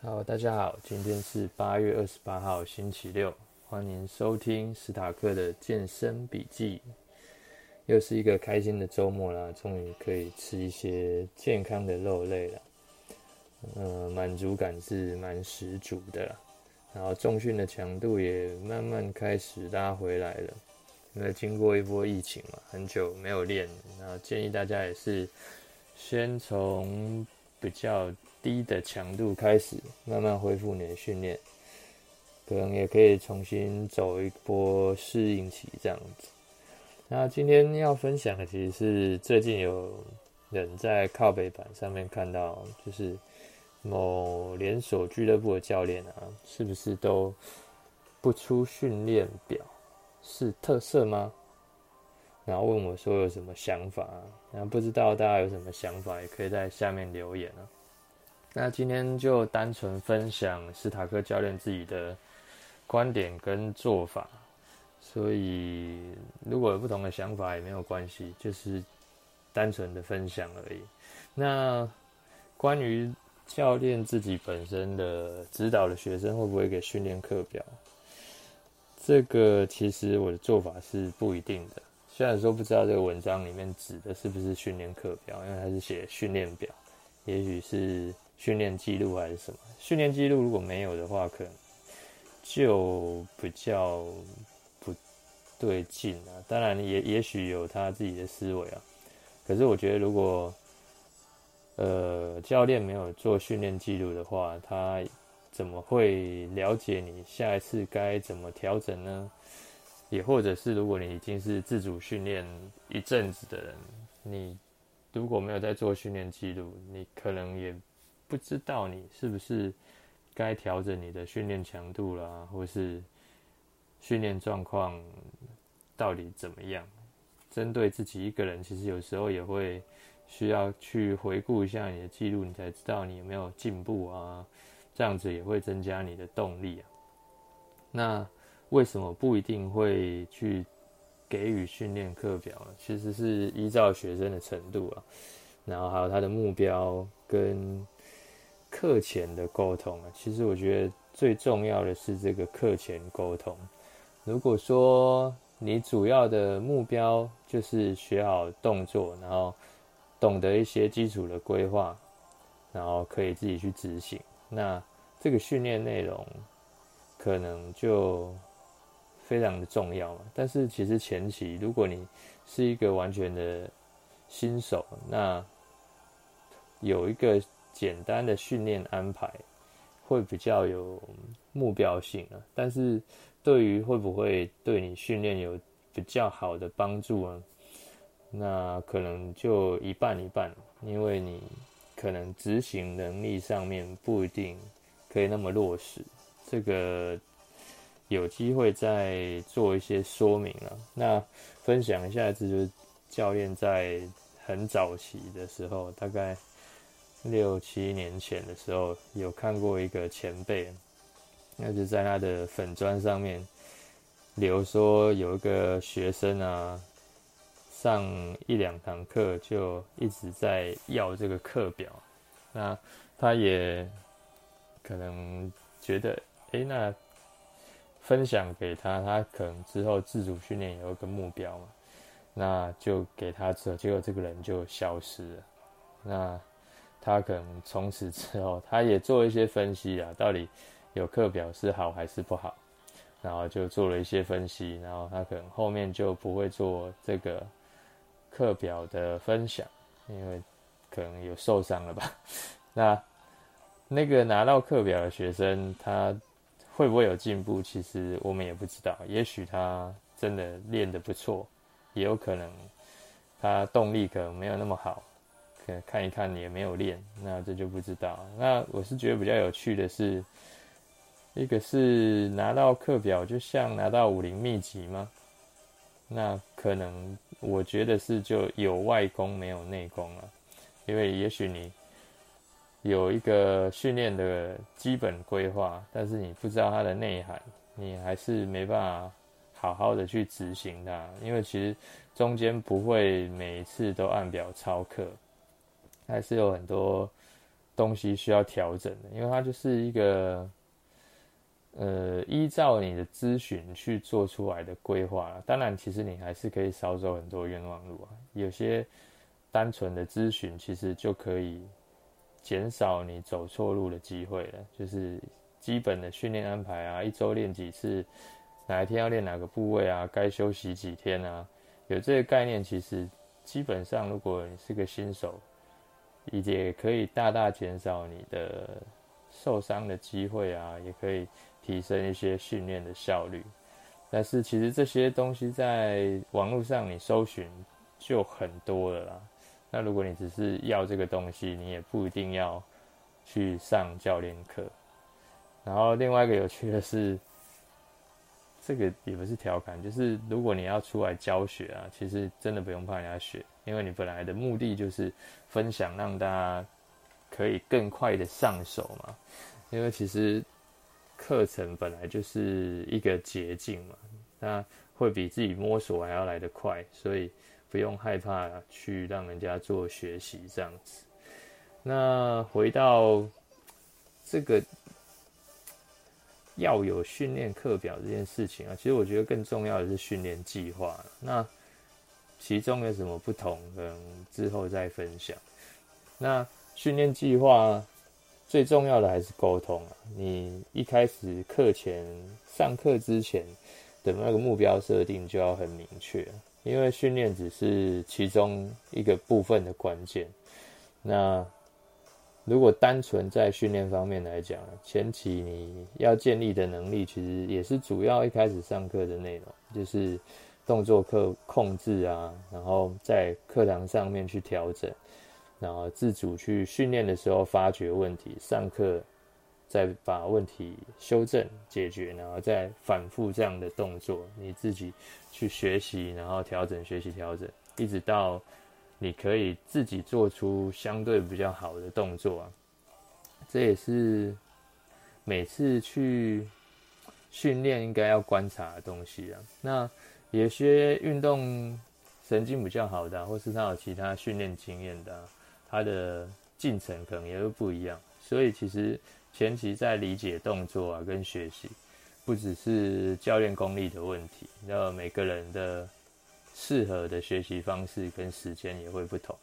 好，大家好，今天是八月二十八号，星期六，欢迎收听史塔克的健身笔记。又是一个开心的周末啦，终于可以吃一些健康的肉类了，呃，满足感是蛮十足的。然后重训的强度也慢慢开始拉回来了，因为经过一波疫情嘛，很久没有练，然后建议大家也是先从比较低的强度开始，慢慢恢复你的训练，可能也可以重新走一波适应期这样子。那今天要分享的其实是最近有人在靠北版上面看到，就是某连锁俱乐部的教练啊，是不是都不出训练表，是特色吗？然后问我说有什么想法啊？然后不知道大家有什么想法，也可以在下面留言啊。那今天就单纯分享史塔克教练自己的观点跟做法，所以如果有不同的想法也没有关系，就是单纯的分享而已。那关于教练自己本身的指导的学生会不会给训练课表，这个其实我的做法是不一定的。虽然说不知道这个文章里面指的是不是训练课表，因为它是写训练表，也许是。训练记录还是什么？训练记录如果没有的话，可能就比较不对劲啊。当然也也许有他自己的思维啊。可是我觉得，如果呃教练没有做训练记录的话，他怎么会了解你下一次该怎么调整呢？也或者是如果你已经是自主训练一阵子的人，你如果没有在做训练记录，你可能也。不知道你是不是该调整你的训练强度啦，或是训练状况到底怎么样？针对自己一个人，其实有时候也会需要去回顾一下你的记录，你才知道你有没有进步啊。这样子也会增加你的动力啊。那为什么不一定会去给予训练课表呢？其实是依照学生的程度啊，然后还有他的目标跟。课前的沟通啊，其实我觉得最重要的是这个课前沟通。如果说你主要的目标就是学好动作，然后懂得一些基础的规划，然后可以自己去执行，那这个训练内容可能就非常的重要嘛。但是其实前期如果你是一个完全的新手，那有一个。简单的训练安排会比较有目标性啊，但是对于会不会对你训练有比较好的帮助呢？那可能就一半一半，因为你可能执行能力上面不一定可以那么落实，这个有机会再做一些说明啊。那分享一下，这就是教练在很早期的时候，大概。六七年前的时候，有看过一个前辈，那就在他的粉砖上面留说，有一个学生啊，上一两堂课就一直在要这个课表，那他也可能觉得，诶，那分享给他，他可能之后自主训练有一个目标嘛，那就给他之后，结果这个人就消失了，那。他可能从此之后，他也做一些分析啊，到底有课表是好还是不好，然后就做了一些分析，然后他可能后面就不会做这个课表的分享，因为可能有受伤了吧。那那个拿到课表的学生，他会不会有进步？其实我们也不知道，也许他真的练得不错，也有可能他动力可能没有那么好。看一看你也没有练，那这就不知道。那我是觉得比较有趣的是，一个是拿到课表就像拿到武林秘籍吗？那可能我觉得是就有外功没有内功了，因为也许你有一个训练的基本规划，但是你不知道它的内涵，你还是没办法好好的去执行它，因为其实中间不会每一次都按表操课。还是有很多东西需要调整的，因为它就是一个呃依照你的咨询去做出来的规划。当然，其实你还是可以少走很多冤枉路啊。有些单纯的咨询，其实就可以减少你走错路的机会了。就是基本的训练安排啊，一周练几次，哪一天要练哪个部位啊，该休息几天啊，有这个概念，其实基本上如果你是个新手。也可以大大减少你的受伤的机会啊，也可以提升一些训练的效率。但是其实这些东西在网络上你搜寻就很多了啦。那如果你只是要这个东西，你也不一定要去上教练课。然后另外一个有趣的是，这个也不是调侃，就是如果你要出来教学啊，其实真的不用怕人家学。因为你本来的目的就是分享，让大家可以更快的上手嘛。因为其实课程本来就是一个捷径嘛，那会比自己摸索还要来得快，所以不用害怕去让人家做学习这样子。那回到这个要有训练课表这件事情啊，其实我觉得更重要的是训练计划。那其中有什么不同？可能之后再分享。那训练计划最重要的还是沟通啊！你一开始课前上课之前的那个目标设定就要很明确，因为训练只是其中一个部分的关键。那如果单纯在训练方面来讲，前期你要建立的能力，其实也是主要一开始上课的内容，就是。动作课控制啊，然后在课堂上面去调整，然后自主去训练的时候发掘问题，上课再把问题修正解决，然后再反复这样的动作，你自己去学习，然后调整学习调整，一直到你可以自己做出相对比较好的动作啊。这也是每次去训练应该要观察的东西啊。那有些运动神经比较好的，或是他有其他训练经验的，他的进程可能也会不一样。所以其实前期在理解动作啊，跟学习，不只是教练功力的问题，那每个人的适合的学习方式跟时间也会不同。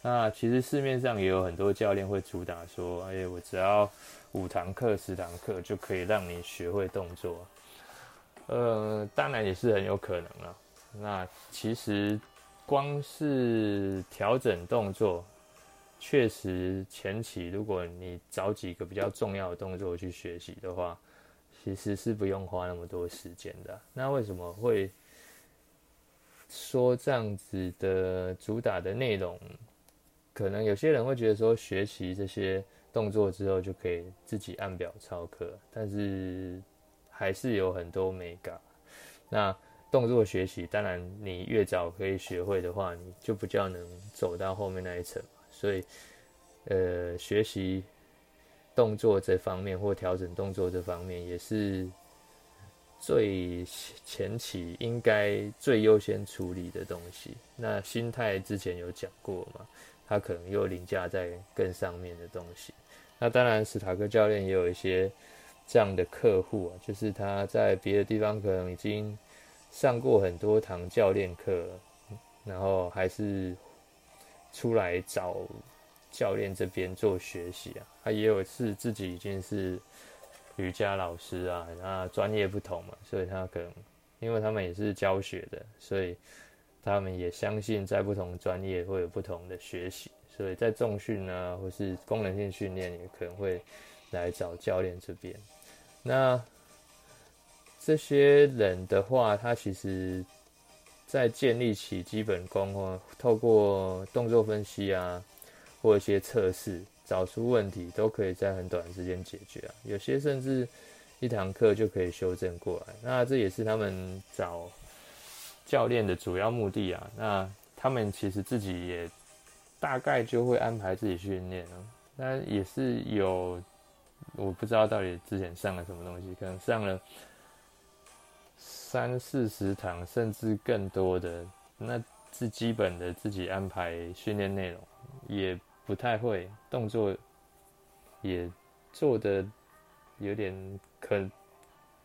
那其实市面上也有很多教练会主打说：“哎，我只要五堂课、十堂课就可以让你学会动作。”呃，当然也是很有可能了。那其实光是调整动作，确实前期如果你找几个比较重要的动作去学习的话，其实是不用花那么多时间的。那为什么会说这样子的主打的内容？可能有些人会觉得说，学习这些动作之后就可以自己按表操课，但是。还是有很多美感。那动作学习，当然你越早可以学会的话，你就比较能走到后面那一层。所以，呃，学习动作这方面或调整动作这方面，也是最前期应该最优先处理的东西。那心态之前有讲过嘛，他可能又凌驾在更上面的东西。那当然，史塔克教练也有一些。这样的客户啊，就是他在别的地方可能已经上过很多堂教练课，然后还是出来找教练这边做学习啊。他也有是自己已经是瑜伽老师啊，那专业不同嘛，所以他可能因为他们也是教学的，所以他们也相信在不同专业会有不同的学习，所以在重训啊或是功能性训练也可能会来找教练这边。那这些人的话，他其实，在建立起基本功或透过动作分析啊，或一些测试，找出问题，都可以在很短时间解决啊。有些甚至一堂课就可以修正过来。那这也是他们找教练的主要目的啊。那他们其实自己也大概就会安排自己训练啊。那也是有。我不知道到底之前上了什么东西，可能上了三四十堂，甚至更多的，那是基本的自己安排训练内容，也不太会动作，也做的有点可，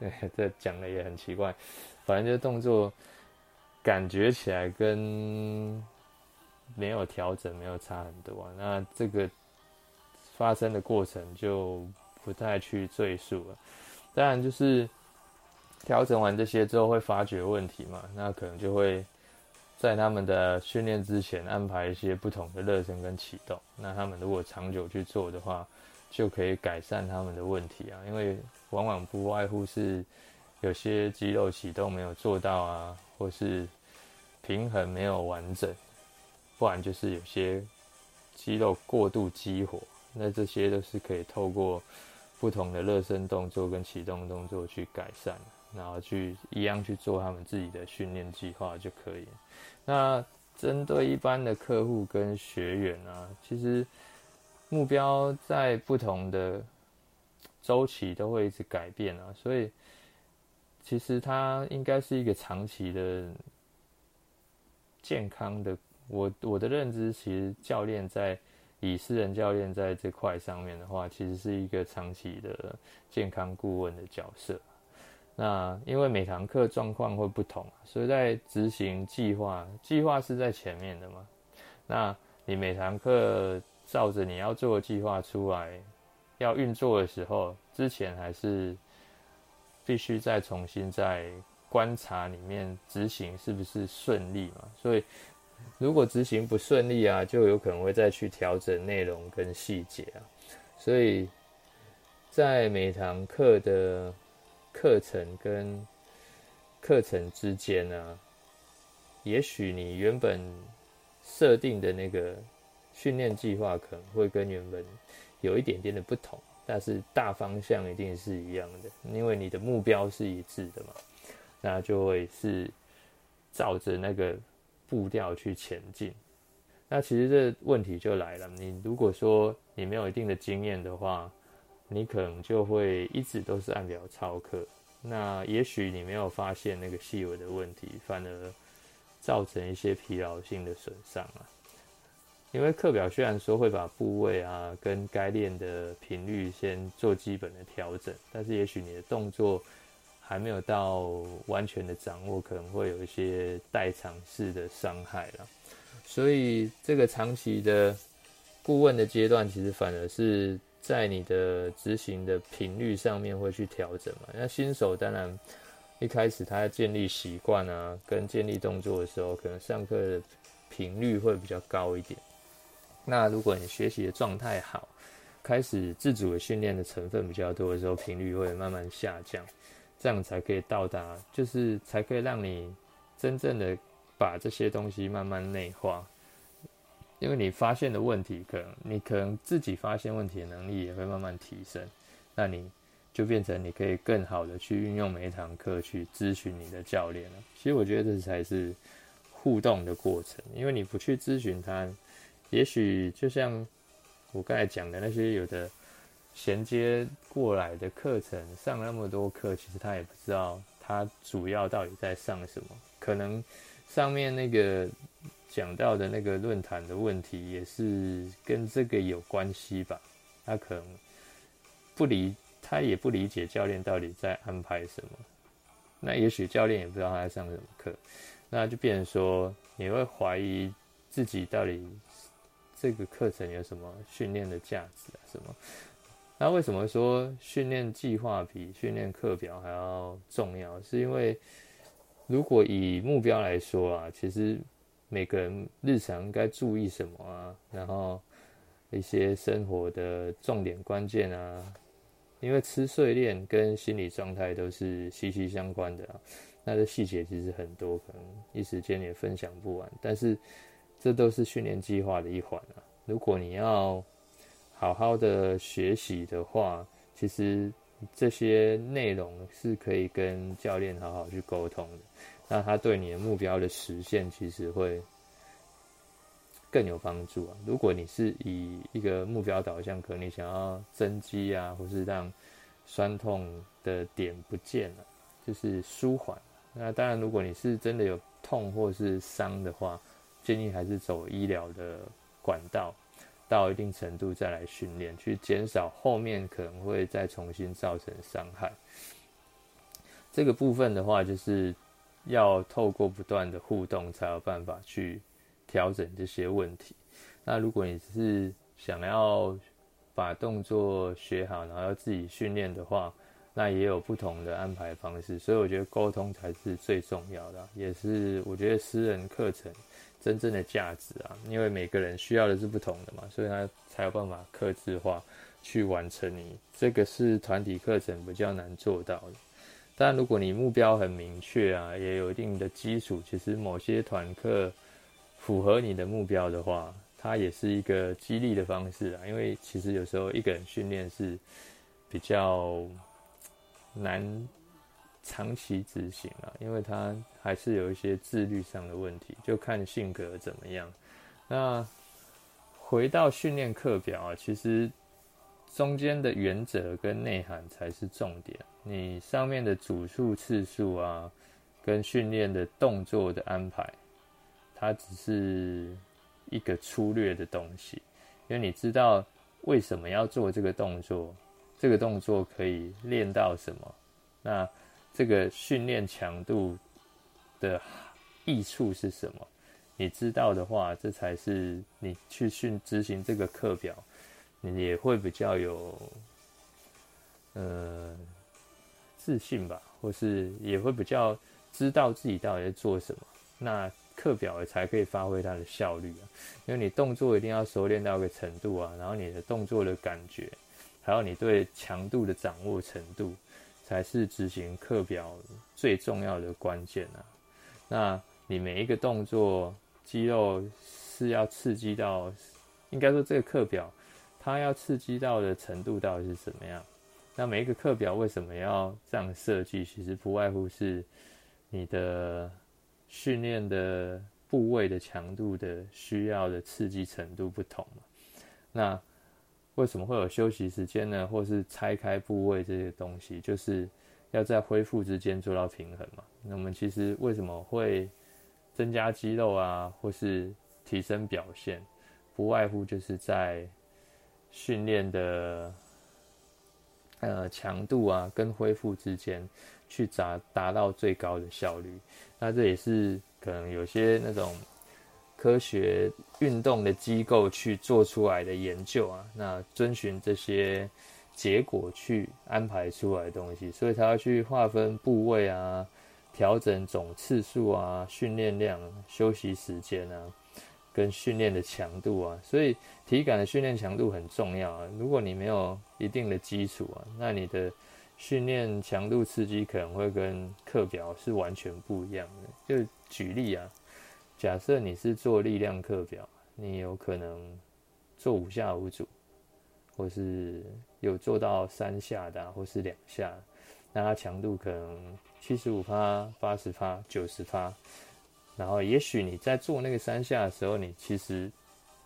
这讲的也很奇怪，反正就动作感觉起来跟没有调整没有差很多。那这个发生的过程就不太去赘述了。当然就是调整完这些之后会发觉问题嘛，那可能就会。在他们的训练之前安排一些不同的热身跟启动，那他们如果长久去做的话，就可以改善他们的问题啊。因为往往不外乎是有些肌肉启动没有做到啊，或是平衡没有完整，不然就是有些肌肉过度激活，那这些都是可以透过不同的热身动作跟启动动作去改善的。然后去一样去做他们自己的训练计划就可以。那针对一般的客户跟学员啊，其实目标在不同的周期都会一直改变啊，所以其实它应该是一个长期的健康的。我我的认知，其实教练在以私人教练在这块上面的话，其实是一个长期的健康顾问的角色。那因为每堂课状况会不同，所以在执行计划，计划是在前面的嘛。那你每堂课照着你要做的计划出来，要运作的时候，之前还是必须再重新再观察里面执行是不是顺利嘛。所以如果执行不顺利啊，就有可能会再去调整内容跟细节啊。所以在每堂课的。课程跟课程之间呢，也许你原本设定的那个训练计划可能会跟原本有一点点的不同，但是大方向一定是一样的，因为你的目标是一致的嘛，那就会是照着那个步调去前进。那其实这问题就来了，你如果说你没有一定的经验的话，你可能就会一直都是按表操课，那也许你没有发现那个细微的问题，反而造成一些疲劳性的损伤啊。因为课表虽然说会把部位啊跟该练的频率先做基本的调整，但是也许你的动作还没有到完全的掌握，可能会有一些代偿式的伤害了。所以这个长期的顾问的阶段，其实反而是。在你的执行的频率上面会去调整嘛？那新手当然一开始他要建立习惯啊，跟建立动作的时候，可能上课的频率会比较高一点。那如果你学习的状态好，开始自主的训练的成分比较多的时候，频率会慢慢下降，这样才可以到达，就是才可以让你真正的把这些东西慢慢内化。因为你发现的问题，可能你可能自己发现问题的能力也会慢慢提升，那你就变成你可以更好的去运用每一堂课去咨询你的教练了。其实我觉得这才是互动的过程，因为你不去咨询他，也许就像我刚才讲的那些有的衔接过来的课程，上那么多课，其实他也不知道他主要到底在上什么，可能上面那个。讲到的那个论坛的问题也是跟这个有关系吧？他可能不理，他也不理解教练到底在安排什么。那也许教练也不知道他在上什么课，那就变成说你会怀疑自己到底这个课程有什么训练的价值啊？什么？那为什么说训练计划比训练课表还要重要？是因为如果以目标来说啊，其实。每个人日常应该注意什么啊？然后一些生活的重点关键啊，因为吃睡练跟心理状态都是息息相关的啊。那这细节其实很多，可能一时间也分享不完。但是这都是训练计划的一环啊。如果你要好好的学习的话，其实这些内容是可以跟教练好好去沟通的。那他对你的目标的实现，其实会更有帮助啊。如果你是以一个目标导向，可能你想要增肌啊，或是让酸痛的点不见了，就是舒缓。那当然，如果你是真的有痛或是伤的话，建议还是走医疗的管道。到一定程度再来训练，去减少后面可能会再重新造成伤害。这个部分的话，就是要透过不断的互动，才有办法去调整这些问题。那如果你只是想要把动作学好，然后要自己训练的话，那也有不同的安排方式。所以我觉得沟通才是最重要的，也是我觉得私人课程真正的价值啊。因为每个人需要的是不同的嘛，所以他才有办法克制化去完成你。这个是团体课程比较难做到的。但如果你目标很明确啊，也有一定的基础，其实某些团课符合你的目标的话，它也是一个激励的方式啊。因为其实有时候一个人训练是比较难长期执行啊，因为他还是有一些自律上的问题，就看性格怎么样。那回到训练课表啊，其实。中间的原则跟内涵才是重点。你上面的组数次数啊，跟训练的动作的安排，它只是一个粗略的东西。因为你知道为什么要做这个动作，这个动作可以练到什么，那这个训练强度的益处是什么？你知道的话，这才是你去训执行这个课表。你也会比较有，呃，自信吧，或是也会比较知道自己到底在做什么，那课表才可以发挥它的效率啊。因为你动作一定要熟练到一个程度啊，然后你的动作的感觉，还有你对强度的掌握程度，才是执行课表最重要的关键啊。那你每一个动作，肌肉是要刺激到，应该说这个课表。它要刺激到的程度到底是什么样？那每一个课表为什么要这样设计？其实不外乎是你的训练的部位的强度的需要的刺激程度不同嘛。那为什么会有休息时间呢？或是拆开部位这些东西，就是要在恢复之间做到平衡嘛。那我们其实为什么会增加肌肉啊，或是提升表现？不外乎就是在训练的呃强度啊，跟恢复之间去达达到最高的效率。那这也是可能有些那种科学运动的机构去做出来的研究啊，那遵循这些结果去安排出来的东西，所以他要去划分部位啊，调整总次数啊，训练量、休息时间啊。跟训练的强度啊，所以体感的训练强度很重要啊。如果你没有一定的基础啊，那你的训练强度刺激可能会跟课表是完全不一样的。就举例啊，假设你是做力量课表，你有可能做五下五组，或是有做到三下的，或是两下，那它强度可能七十五趴、八十趴、九十趴。然后，也许你在做那个三下的时候，你其实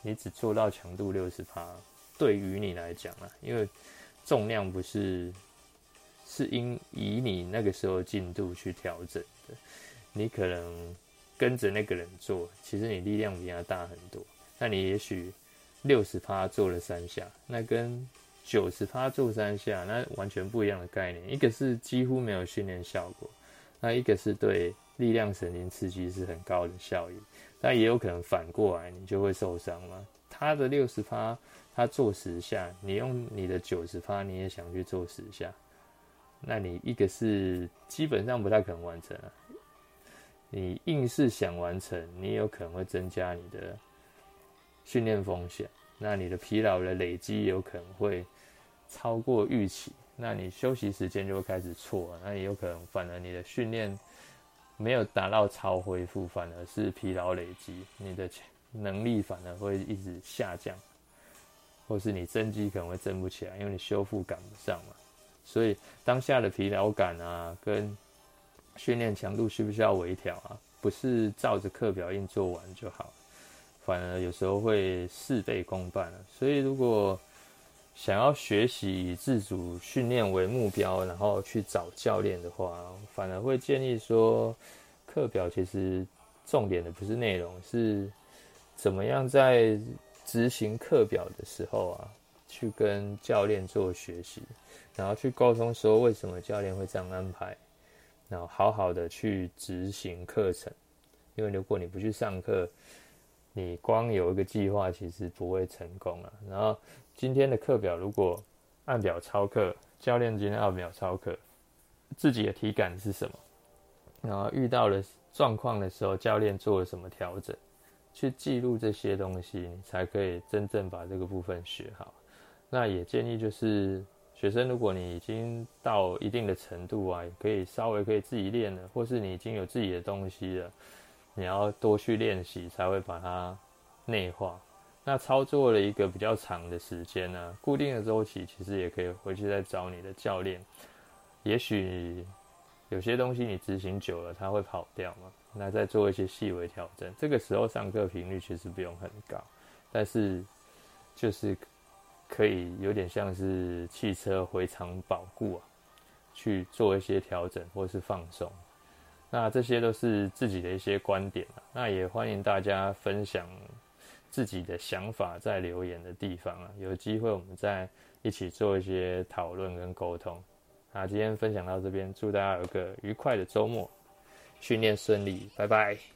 你只做到强度六十趴，对于你来讲啊，因为重量不是是应以你那个时候进度去调整的，你可能跟着那个人做，其实你力量比他大很多。那你也许六十趴做了三下，那跟九十趴做三下，那完全不一样的概念。一个是几乎没有训练效果，那一个是对。力量神经刺激是很高的效益，但也有可能反过来，你就会受伤嘛。他的六十趴，他做十下，你用你的九十趴，你也想去做十下，那你一个是基本上不太可能完成啊。你硬是想完成，你有可能会增加你的训练风险，那你的疲劳的累积有可能会超过预期，那你休息时间就会开始错，那也有可能反而你的训练。没有达到超恢复，反而是疲劳累积，你的能力反而会一直下降，或是你增肌可能会增不起来，因为你修复赶不上嘛。所以当下的疲劳感啊，跟训练强度需不需要微调啊？不是照着课表硬做完就好，反而有时候会事倍功半了。所以如果想要学习以自主训练为目标，然后去找教练的话，反而会建议说，课表其实重点的不是内容，是怎么样在执行课表的时候啊，去跟教练做学习，然后去沟通说为什么教练会这样安排，然后好好的去执行课程。因为如果你不去上课，你光有一个计划，其实不会成功啊。然后今天的课表如果按表操课，教练今天按表操课，自己的体感是什么？然后遇到了状况的时候，教练做了什么调整？去记录这些东西，你才可以真正把这个部分学好。那也建议就是学生，如果你已经到一定的程度啊，也可以稍微可以自己练了，或是你已经有自己的东西了，你要多去练习，才会把它内化。那操作了一个比较长的时间呢，固定的周期，其实也可以回去再找你的教练。也许有些东西你执行久了，它会跑掉嘛。那再做一些细微调整，这个时候上课频率其实不用很高，但是就是可以有点像是汽车回厂保固啊，去做一些调整或是放松。那这些都是自己的一些观点啊，那也欢迎大家分享自己的想法在留言的地方啊，有机会我们再一起做一些讨论跟沟通。那今天分享到这边，祝大家有个愉快的周末。训练顺利，拜拜。